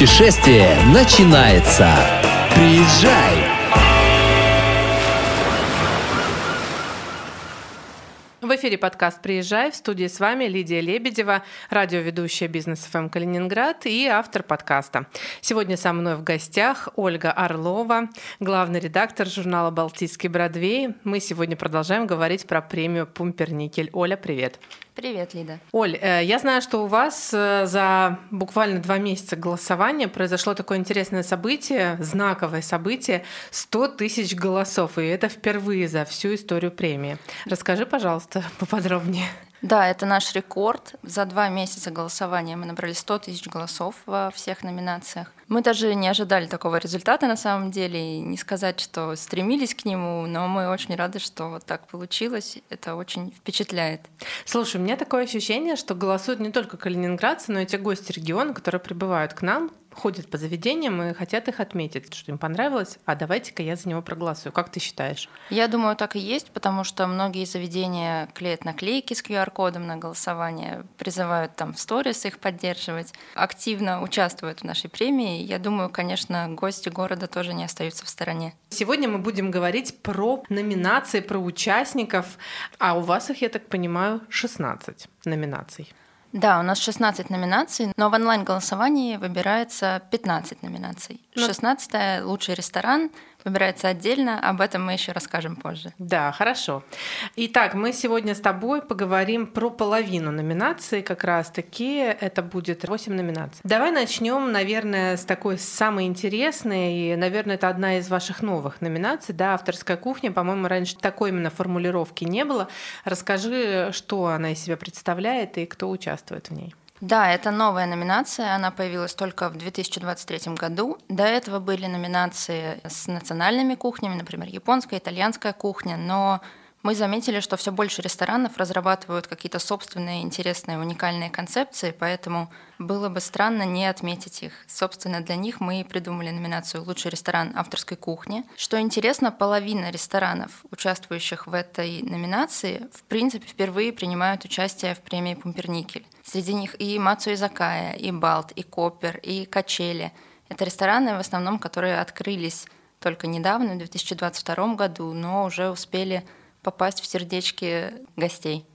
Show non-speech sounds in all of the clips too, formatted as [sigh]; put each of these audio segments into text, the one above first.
путешествие начинается. Приезжай! В эфире подкаст «Приезжай». В студии с вами Лидия Лебедева, радиоведущая «Бизнес ФМ Калининград» и автор подкаста. Сегодня со мной в гостях Ольга Орлова, главный редактор журнала «Балтийский Бродвей». Мы сегодня продолжаем говорить про премию «Пумперникель». Оля, привет. Привет, Лида. Оль, э, я знаю, что у вас э, за буквально два месяца голосования произошло такое интересное событие, знаковое событие, 100 тысяч голосов, и это впервые за всю историю премии. Расскажи, пожалуйста, [laughs] поподробнее. Да, это наш рекорд. За два месяца голосования мы набрали 100 тысяч голосов во всех номинациях. Мы даже не ожидали такого результата на самом деле, и не сказать, что стремились к нему, но мы очень рады, что вот так получилось. Это очень впечатляет. Слушай, у меня такое ощущение, что голосуют не только калининградцы, но и те гости региона, которые прибывают к нам ходят по заведениям и хотят их отметить, что им понравилось, а давайте-ка я за него проголосую. Как ты считаешь? Я думаю, так и есть, потому что многие заведения клеят наклейки с QR-кодом на голосование, призывают там в сторис их поддерживать, активно участвуют в нашей премии. Я думаю, конечно, гости города тоже не остаются в стороне. Сегодня мы будем говорить про номинации, про участников, а у вас их, я так понимаю, 16 номинаций. Да, у нас 16 номинаций, но в онлайн-голосовании выбирается 15 номинаций. 16 ну, лучший ресторан, выбирается отдельно, об этом мы еще расскажем позже. Да, хорошо. Итак, мы сегодня с тобой поговорим про половину номинаций, как раз таки это будет 8 номинаций. Давай начнем, наверное, с такой самой интересной, и, наверное, это одна из ваших новых номинаций, да, авторская кухня. По-моему, раньше такой именно формулировки не было. Расскажи, что она из себя представляет и кто участвует в ней. Да, это новая номинация, она появилась только в 2023 году. До этого были номинации с национальными кухнями, например, японская, итальянская кухня, но мы заметили, что все больше ресторанов разрабатывают какие-то собственные интересные, уникальные концепции, поэтому было бы странно не отметить их. Собственно, для них мы и придумали номинацию «Лучший ресторан авторской кухни». Что интересно, половина ресторанов, участвующих в этой номинации, в принципе, впервые принимают участие в премии «Пумперникель». Среди них и Мацу Изакая, и Балт, и Копер, и Качели. Это рестораны, в основном, которые открылись только недавно, в 2022 году, но уже успели попасть в сердечки гостей.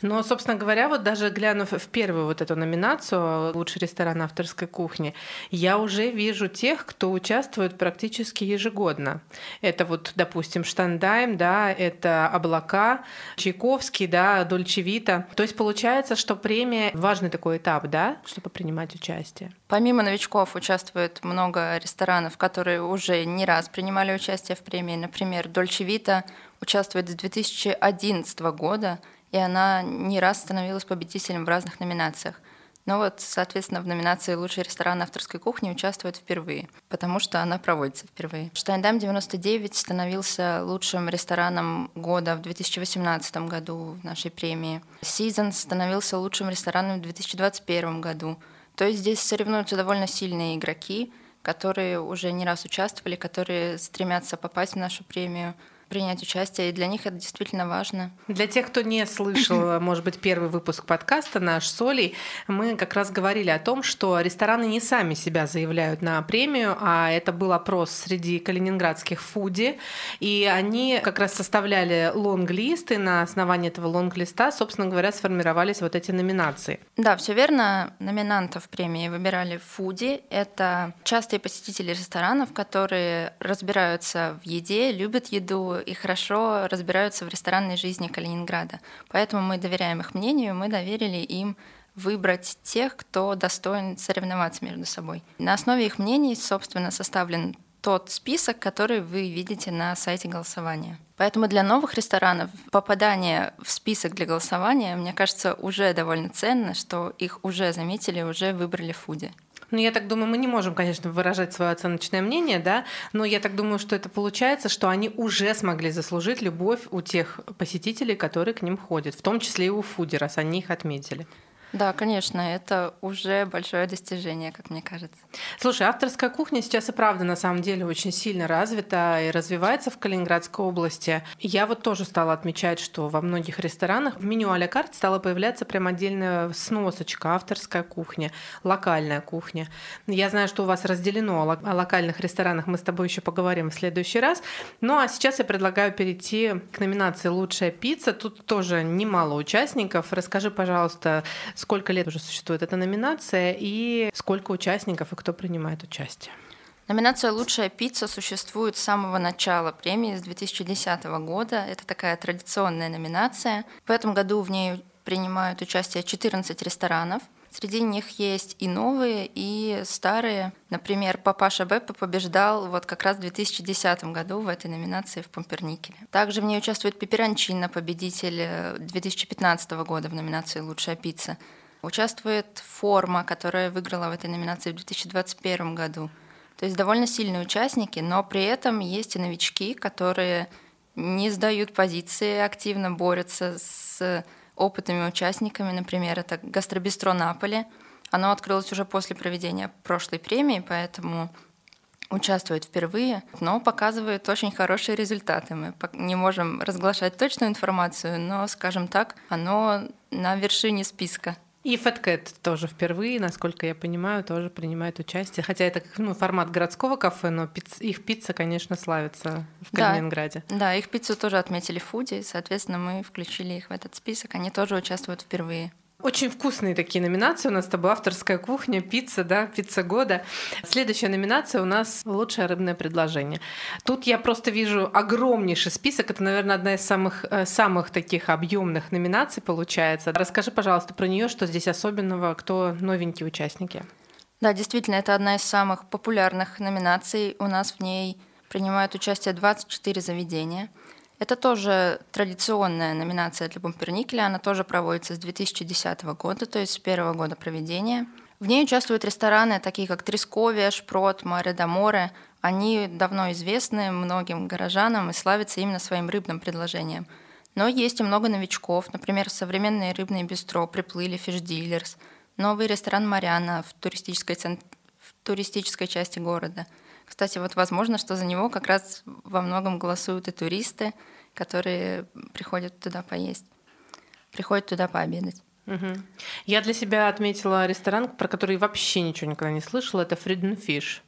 Но, собственно говоря, вот даже глянув в первую вот эту номинацию «Лучший ресторан авторской кухни», я уже вижу тех, кто участвует практически ежегодно. Это вот, допустим, Штандайм, да, это «Облака», Чайковский, да, Дольче Вита. То есть получается, что премия — важный такой этап, да, чтобы принимать участие. Помимо новичков участвует много ресторанов, которые уже не раз принимали участие в премии. Например, Дольче Вита участвует с 2011 года — и она не раз становилась победителем в разных номинациях. Но вот, соответственно, в номинации «Лучший ресторан авторской кухни» участвует впервые, потому что она проводится впервые. Штайндам 99 становился лучшим рестораном года в 2018 году в нашей премии. Seasons становился лучшим рестораном в 2021 году. То есть здесь соревнуются довольно сильные игроки, которые уже не раз участвовали, которые стремятся попасть в нашу премию – принять участие, и для них это действительно важно. Для тех, кто не слышал, [laughs] может быть, первый выпуск подкаста наш с Олей, мы как раз говорили о том, что рестораны не сами себя заявляют на премию, а это был опрос среди калининградских фуди, и они как раз составляли лонг-лист, и на основании этого лонг-листа, собственно говоря, сформировались вот эти номинации. Да, все верно. Номинантов премии выбирали фуди. Это частые посетители ресторанов, которые разбираются в еде, любят еду, и хорошо разбираются в ресторанной жизни Калининграда. Поэтому мы доверяем их мнению, мы доверили им выбрать тех, кто достоин соревноваться между собой. На основе их мнений, собственно, составлен тот список, который вы видите на сайте голосования. Поэтому для новых ресторанов попадание в список для голосования, мне кажется, уже довольно ценно, что их уже заметили, уже выбрали в фуде. Ну, я так думаю, мы не можем, конечно, выражать свое оценочное мнение, да, но я так думаю, что это получается, что они уже смогли заслужить любовь у тех посетителей, которые к ним ходят, в том числе и у фуди, раз они их отметили. Да, конечно, это уже большое достижение, как мне кажется. Слушай, авторская кухня сейчас и правда на самом деле очень сильно развита и развивается в Калининградской области. Я вот тоже стала отмечать, что во многих ресторанах в меню а-ля карт стала появляться прям отдельная сносочка, авторская кухня, локальная кухня. Я знаю, что у вас разделено о локальных ресторанах, мы с тобой еще поговорим в следующий раз. Ну а сейчас я предлагаю перейти к номинации «Лучшая пицца». Тут тоже немало участников. Расскажи, пожалуйста, сколько лет уже существует эта номинация и сколько участников и кто принимает участие? Номинация «Лучшая пицца» существует с самого начала премии, с 2010 года. Это такая традиционная номинация. В этом году в ней принимают участие 14 ресторанов. Среди них есть и новые, и старые. Например, Папаша Беппа побеждал вот как раз в 2010 году в этой номинации в Пумперникеле. Также в ней участвует Пеперончино, победитель 2015 э, года в номинации «Лучшая пицца». Участвует Форма, которая выиграла в этой номинации в 2021 году. То есть довольно сильные участники, но при этом есть и новички, которые не сдают позиции, активно борются с опытными участниками. Например, это гастробистро Наполи. Оно открылось уже после проведения прошлой премии, поэтому участвует впервые, но показывает очень хорошие результаты. Мы не можем разглашать точную информацию, но, скажем так, оно на вершине списка. И Фэткэт тоже впервые, насколько я понимаю, тоже принимает участие. Хотя это ну, формат городского кафе, но пиц, их пицца, конечно, славится в Калининграде. Да, да, их пиццу тоже отметили в Фуде, и, соответственно, мы включили их в этот список. Они тоже участвуют впервые. Очень вкусные такие номинации. У нас с тобой авторская кухня, пицца, да, пицца года. Следующая номинация у нас лучшее рыбное предложение. Тут я просто вижу огромнейший список. Это, наверное, одна из самых, э, самых таких объемных номинаций получается. Расскажи, пожалуйста, про нее, что здесь особенного, кто новенькие участники. Да, действительно, это одна из самых популярных номинаций. У нас в ней принимают участие 24 заведения – это тоже традиционная номинация для Бумперникеля. Она тоже проводится с 2010 года, то есть с первого года проведения. В ней участвуют рестораны, такие как Тресковия, Шпрот, Море да Море. Они давно известны многим горожанам и славятся именно своим рыбным предложением. Но есть и много новичков. Например, современные рыбные бистро приплыли Dealers, новый ресторан Мариана в туристической, в туристической части города – кстати, вот возможно, что за него как раз во многом голосуют и туристы, которые приходят туда поесть, приходят туда пообедать. Угу. Я для себя отметила ресторан, про который вообще ничего никогда не слышала. Это Freedom Fish.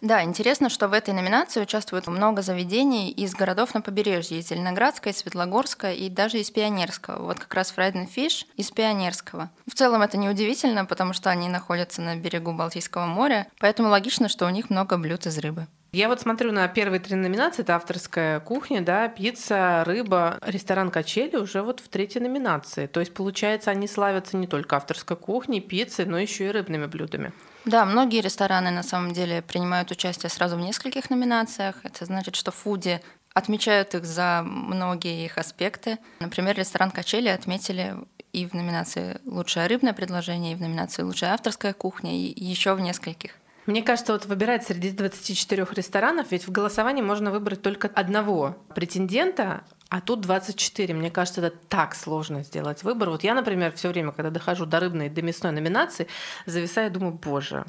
Да, интересно, что в этой номинации участвует много заведений из городов на побережье, из Зеленоградска, из Светлогорска и даже из Пионерского. Вот как раз Fried Fish из Пионерского. В целом это неудивительно, потому что они находятся на берегу Балтийского моря, поэтому логично, что у них много блюд из рыбы. Я вот смотрю на первые три номинации. Это авторская кухня, да, пицца, рыба, ресторан качели уже вот в третьей номинации. То есть, получается, они славятся не только авторской кухней, пиццей, но еще и рыбными блюдами. Да, многие рестораны на самом деле принимают участие сразу в нескольких номинациях. Это значит, что фуди отмечают их за многие их аспекты. Например, ресторан «Качели» отметили и в номинации «Лучшее рыбное предложение», и в номинации «Лучшая авторская кухня», и еще в нескольких. Мне кажется, вот выбирать среди 24 ресторанов, ведь в голосовании можно выбрать только одного претендента, а тут 24. Мне кажется, это так сложно сделать выбор. Вот я, например, все время, когда дохожу до рыбной и до мясной номинации, зависаю и думаю, боже,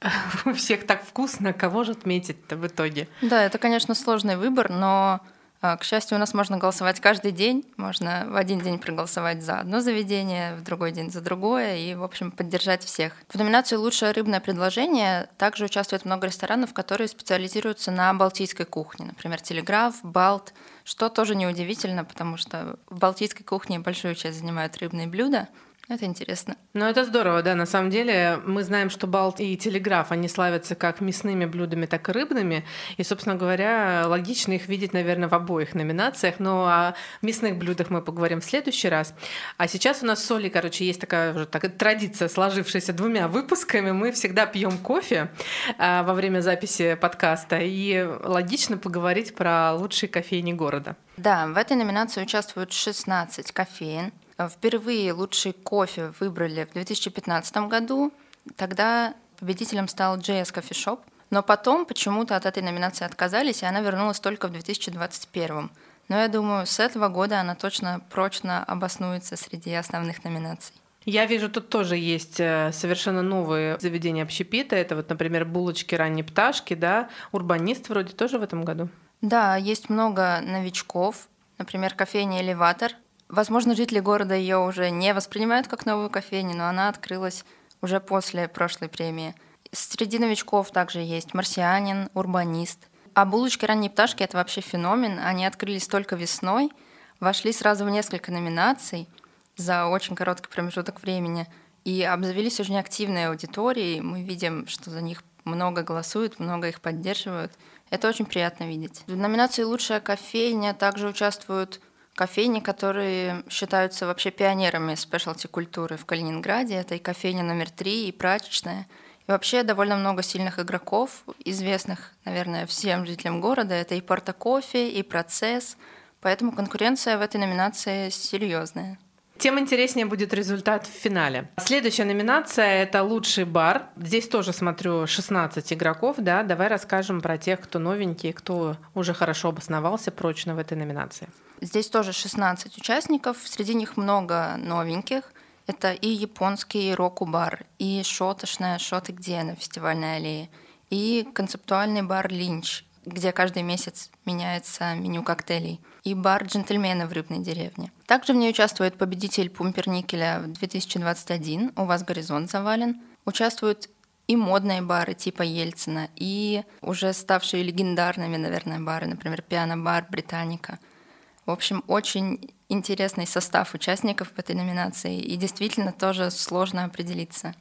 [laughs] у всех так вкусно, кого же отметить-то в итоге? Да, это, конечно, сложный выбор, но а, к счастью, у нас можно голосовать каждый день. Можно в один день проголосовать за одно заведение, в другой день за другое и, в общем, поддержать всех. В номинации «Лучшее рыбное предложение» также участвует много ресторанов, которые специализируются на балтийской кухне. Например, «Телеграф», «Балт», что тоже неудивительно, потому что в балтийской кухне большую часть занимают рыбные блюда – это интересно. Ну, это здорово, да. На самом деле мы знаем, что Балт и Телеграф, они славятся как мясными блюдами, так и рыбными. И, собственно говоря, логично их видеть, наверное, в обоих номинациях. Но о мясных блюдах мы поговорим в следующий раз. А сейчас у нас с Олей, короче, есть такая уже такая традиция, сложившаяся двумя выпусками. Мы всегда пьем кофе а, во время записи подкаста. И логично поговорить про лучшие кофейни города. Да, в этой номинации участвуют 16 кофеин. Впервые лучший кофе выбрали в 2015 году. Тогда победителем стал JS Coffee Shop. Но потом почему-то от этой номинации отказались, и она вернулась только в 2021. Но я думаю, с этого года она точно прочно обоснуется среди основных номинаций. Я вижу, тут тоже есть э, совершенно новые заведения общепита. Это вот, например, булочки ранней пташки, да. Урбанист вроде тоже в этом году. Да, есть много новичков. Например, кофейня «Элеватор». Возможно, жители города ее уже не воспринимают как новую кофейню, но она открылась уже после прошлой премии. Среди новичков также есть «Марсианин», «Урбанист». А булочки ранней пташки — это вообще феномен. Они открылись только весной, вошли сразу в несколько номинаций — за очень короткий промежуток времени и обзавелись уже неактивной аудиторией. Мы видим, что за них много голосуют, много их поддерживают. Это очень приятно видеть. В номинации «Лучшая кофейня» также участвуют кофейни, которые считаются вообще пионерами спешлти-культуры в Калининграде. Это и кофейня номер три, и прачечная. И вообще довольно много сильных игроков, известных, наверное, всем жителям города. Это и Порта Кофе, и Процесс. Поэтому конкуренция в этой номинации серьезная тем интереснее будет результат в финале. Следующая номинация — это «Лучший бар». Здесь тоже смотрю 16 игроков, да. Давай расскажем про тех, кто новенький, кто уже хорошо обосновался прочно в этой номинации. Здесь тоже 16 участников, среди них много новеньких. Это и японский року-бар, и шотошная «Шоты где» на фестивальной аллее, и концептуальный бар «Линч», где каждый месяц меняется меню коктейлей, и бар «Джентльмены» в Рыбной деревне. Также в ней участвует победитель Пумперникеля 2021, у вас горизонт завален. Участвуют и модные бары типа Ельцина, и уже ставшие легендарными, наверное, бары, например, пиано-бар «Британика». В общем, очень интересный состав участников в этой номинации, и действительно тоже сложно определиться.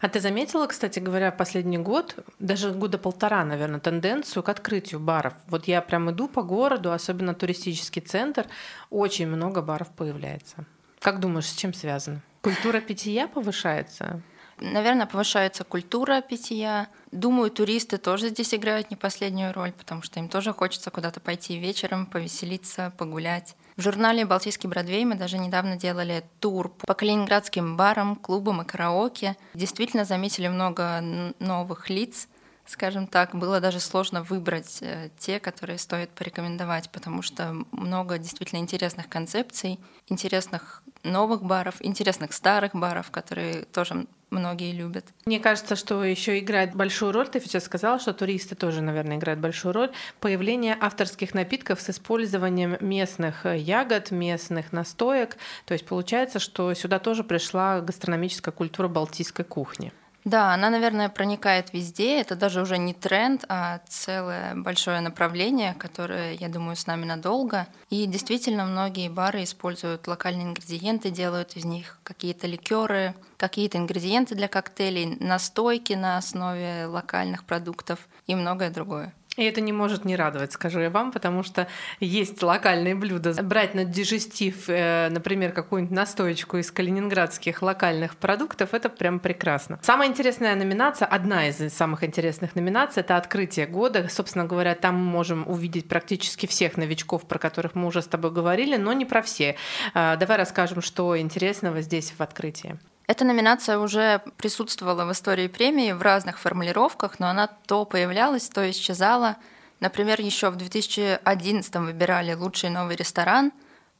А ты заметила, кстати говоря, последний год, даже года полтора, наверное, тенденцию к открытию баров? Вот я прям иду по городу, особенно туристический центр, очень много баров появляется. Как думаешь, с чем связано? Культура питья повышается? Наверное, повышается культура питья. Думаю, туристы тоже здесь играют не последнюю роль, потому что им тоже хочется куда-то пойти вечером, повеселиться, погулять. В журнале «Балтийский Бродвей» мы даже недавно делали тур по калининградским барам, клубам и караоке. Действительно заметили много новых лиц, скажем так. Было даже сложно выбрать э, те, которые стоит порекомендовать, потому что много действительно интересных концепций, интересных новых баров, интересных старых баров, которые тоже многие любят. Мне кажется, что еще играет большую роль, ты сейчас сказала, что туристы тоже, наверное, играют большую роль, появление авторских напитков с использованием местных ягод, местных настоек. То есть получается, что сюда тоже пришла гастрономическая культура балтийской кухни. Да, она, наверное, проникает везде. Это даже уже не тренд, а целое большое направление, которое, я думаю, с нами надолго. И действительно, многие бары используют локальные ингредиенты, делают из них какие-то ликеры, какие-то ингредиенты для коктейлей, настойки на основе локальных продуктов и многое другое. И это не может не радовать, скажу я вам, потому что есть локальные блюда. Брать на дежестив, э, например, какую-нибудь настоечку из калининградских локальных продуктов, это прям прекрасно. Самая интересная номинация, одна из самых интересных номинаций, это «Открытие года». Собственно говоря, там мы можем увидеть практически всех новичков, про которых мы уже с тобой говорили, но не про все. Э, давай расскажем, что интересного здесь в открытии. Эта номинация уже присутствовала в истории премии в разных формулировках, но она то появлялась, то исчезала. Например, еще в 2011 выбирали лучший новый ресторан,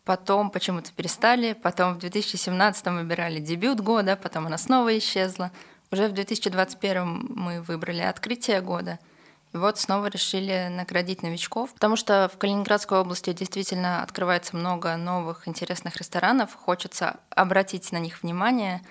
потом почему-то перестали, потом в 2017 выбирали дебют года, потом она снова исчезла. Уже в 2021 мы выбрали открытие года — и вот снова решили наградить новичков, потому что в Калининградской области действительно открывается много новых интересных ресторанов. Хочется обратить на них внимание,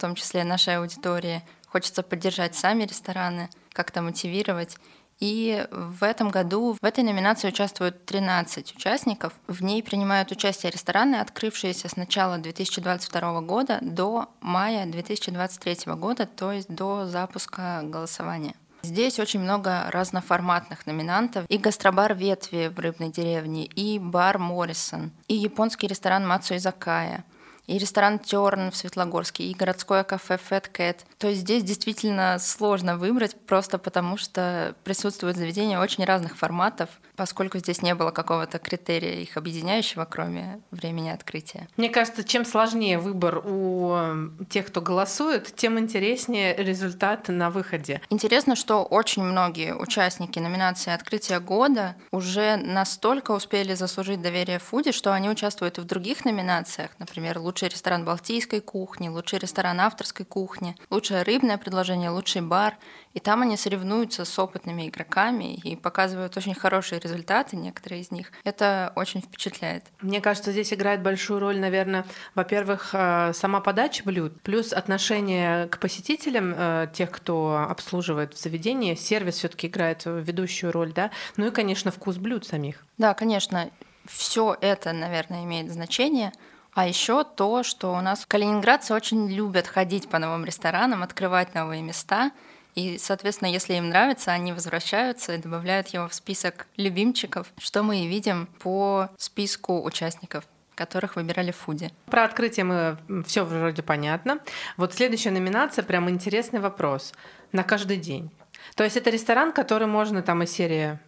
в том числе нашей аудитории. Хочется поддержать сами рестораны, как-то мотивировать. И в этом году в этой номинации участвуют 13 участников. В ней принимают участие рестораны, открывшиеся с начала 2022 года до мая 2023 года, то есть до запуска голосования. Здесь очень много разноформатных номинантов. И гастробар «Ветви» в Рыбной деревне, и бар «Моррисон», и японский ресторан «Мацу Изакая», и ресторан Терн в Светлогорске, и городское кафе Fat Cat. То есть здесь действительно сложно выбрать, просто потому что присутствуют заведения очень разных форматов, поскольку здесь не было какого-то критерия их объединяющего, кроме времени открытия. Мне кажется, чем сложнее выбор у э, тех, кто голосует, тем интереснее результат на выходе. Интересно, что очень многие участники номинации «Открытие года» уже настолько успели заслужить доверие Фуди, что они участвуют и в других номинациях, например, лучший ресторан балтийской кухни, лучший ресторан авторской кухни, лучшее рыбное предложение, лучший бар. И там они соревнуются с опытными игроками и показывают очень хорошие результаты, некоторые из них. Это очень впечатляет. Мне кажется, здесь играет большую роль, наверное, во-первых, э, сама подача блюд, плюс отношение к посетителям, э, тех, кто обслуживает в заведении. Сервис все таки играет ведущую роль, да? Ну и, конечно, вкус блюд самих. Да, конечно. Все это, наверное, имеет значение. А еще то, что у нас калининградцы очень любят ходить по новым ресторанам, открывать новые места — и, соответственно, если им нравится, они возвращаются и добавляют его в список любимчиков, что мы и видим по списку участников которых выбирали в Фуде. Про открытие мы все вроде понятно. Вот следующая номинация, прям интересный вопрос. На каждый день. То есть это ресторан, который можно там из серии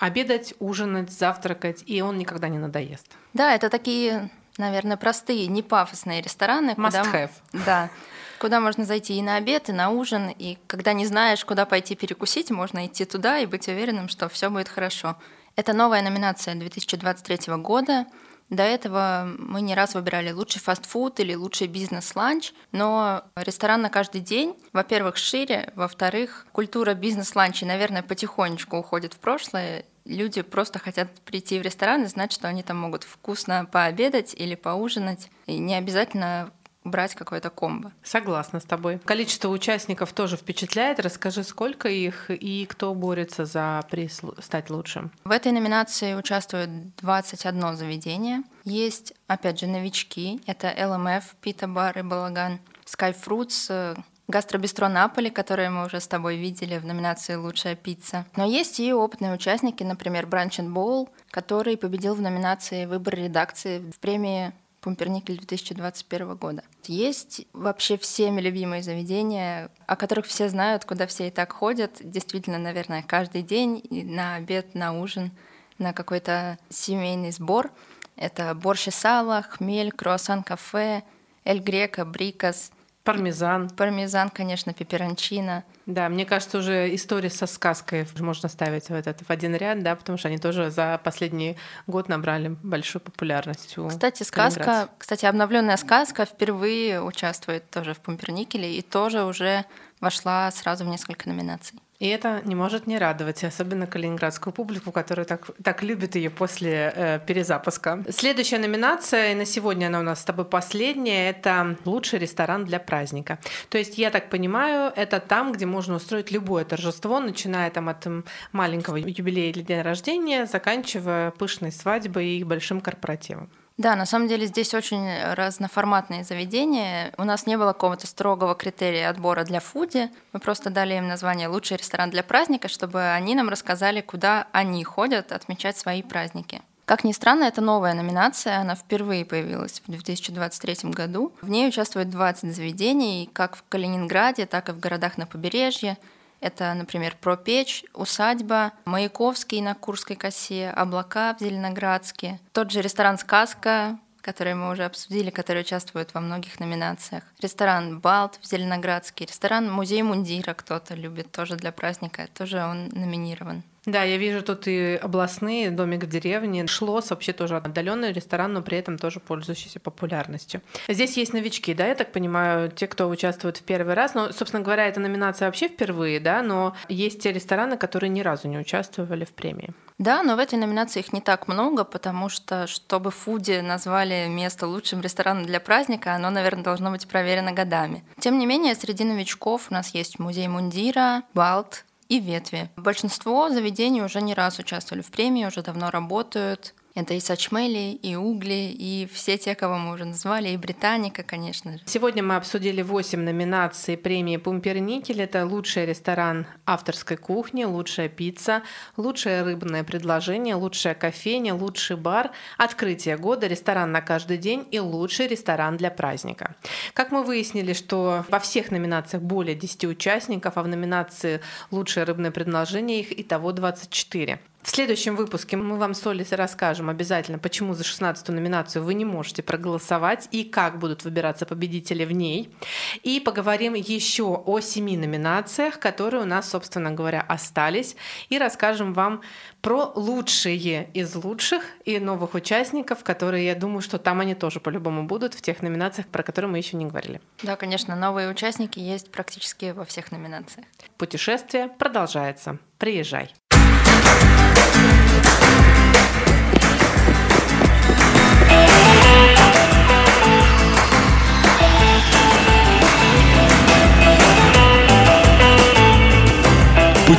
обедать, ужинать, завтракать, и он никогда не надоест. Да, это такие, наверное, простые, не пафосные рестораны. Must куда... have. Да, куда можно зайти и на обед, и на ужин, и когда не знаешь, куда пойти перекусить, можно идти туда и быть уверенным, что все будет хорошо. Это новая номинация 2023 года. До этого мы не раз выбирали лучший фастфуд или лучший бизнес-ланч, но ресторан на каждый день, во-первых, шире, во-вторых, культура бизнес-ланчей, наверное, потихонечку уходит в прошлое. Люди просто хотят прийти в ресторан и знать, что они там могут вкусно пообедать или поужинать. И не обязательно брать какое-то комбо. Согласна с тобой. Количество участников тоже впечатляет. Расскажи, сколько их и кто борется за приз стать лучшим? В этой номинации участвует 21 заведение. Есть, опять же, новички. Это LMF, Пита Бар и Балаган, Sky Fruits, э, Гастробистро Наполи, которое мы уже с тобой видели в номинации «Лучшая пицца». Но есть и опытные участники, например, Бранч Боул, который победил в номинации «Выбор редакции» в премии Пумперникель 2021 года. Есть вообще всеми любимые заведения, о которых все знают, куда все и так ходят. Действительно, наверное, каждый день на обед, на ужин, на какой-то семейный сбор. Это борщ и сало, хмель, круассан-кафе, эль грека, брикас — Пармезан. Пармезан, конечно, пеперончина. Да, мне кажется, уже история со сказкой можно ставить в этот в один ряд, да, потому что они тоже за последний год набрали большую популярность. У кстати, сказка, кстати, обновленная сказка впервые участвует тоже в Пумперникеле и тоже уже вошла сразу в несколько номинаций. И это не может не радовать, особенно калининградскую публику, которая так, так любит ее после э, перезапуска. Следующая номинация, и на сегодня она у нас с тобой последняя, это лучший ресторан для праздника. То есть, я так понимаю, это там, где можно устроить любое торжество, начиная там от маленького юбилея или дня рождения, заканчивая пышной свадьбой и большим корпоративом. Да, на самом деле здесь очень разноформатные заведения. У нас не было какого-то строгого критерия отбора для фуди. Мы просто дали им название «Лучший ресторан для праздника», чтобы они нам рассказали, куда они ходят отмечать свои праздники. Как ни странно, это новая номинация, она впервые появилась в 2023 году. В ней участвует 20 заведений, как в Калининграде, так и в городах на побережье. Это, например, Пропечь, Усадьба, Маяковский на Курской косе, Облака в Зеленоградске, тот же ресторан «Сказка», который мы уже обсудили, который участвует во многих номинациях. Ресторан «Балт» в Зеленоградске, ресторан «Музей Мундира» кто-то любит тоже для праздника, тоже он номинирован. Да, я вижу тут и областные, домик в деревне, Шлос, вообще тоже отдаленный ресторан, но при этом тоже пользующийся популярностью. Здесь есть новички, да, я так понимаю, те, кто участвует в первый раз. Ну, собственно говоря, эта номинация вообще впервые, да, но есть те рестораны, которые ни разу не участвовали в премии. Да, но в этой номинации их не так много, потому что, чтобы Фуди назвали место лучшим рестораном для праздника, оно, наверное, должно быть проверено годами. Тем не менее, среди новичков у нас есть музей Мундира, Балт, и ветви. Большинство заведений уже не раз участвовали в премии, уже давно работают. Это и Сачмели, и Угли, и все те, кого мы уже назвали, и Британика, конечно же. Сегодня мы обсудили 8 номинаций премии Пумперникель. Это лучший ресторан авторской кухни, лучшая пицца, лучшее рыбное предложение, лучшая кофейня, лучший бар, открытие года, ресторан на каждый день и лучший ресторан для праздника. Как мы выяснили, что во всех номинациях более 10 участников, а в номинации лучшее рыбное предложение их и того 24. В следующем выпуске мы вам с Олей расскажем обязательно, почему за 16-ю номинацию вы не можете проголосовать и как будут выбираться победители в ней. И поговорим еще о семи номинациях, которые у нас, собственно говоря, остались. И расскажем вам про лучшие из лучших и новых участников, которые, я думаю, что там они тоже по-любому будут в тех номинациях, про которые мы еще не говорили. Да, конечно, новые участники есть практически во всех номинациях. Путешествие продолжается. Приезжай.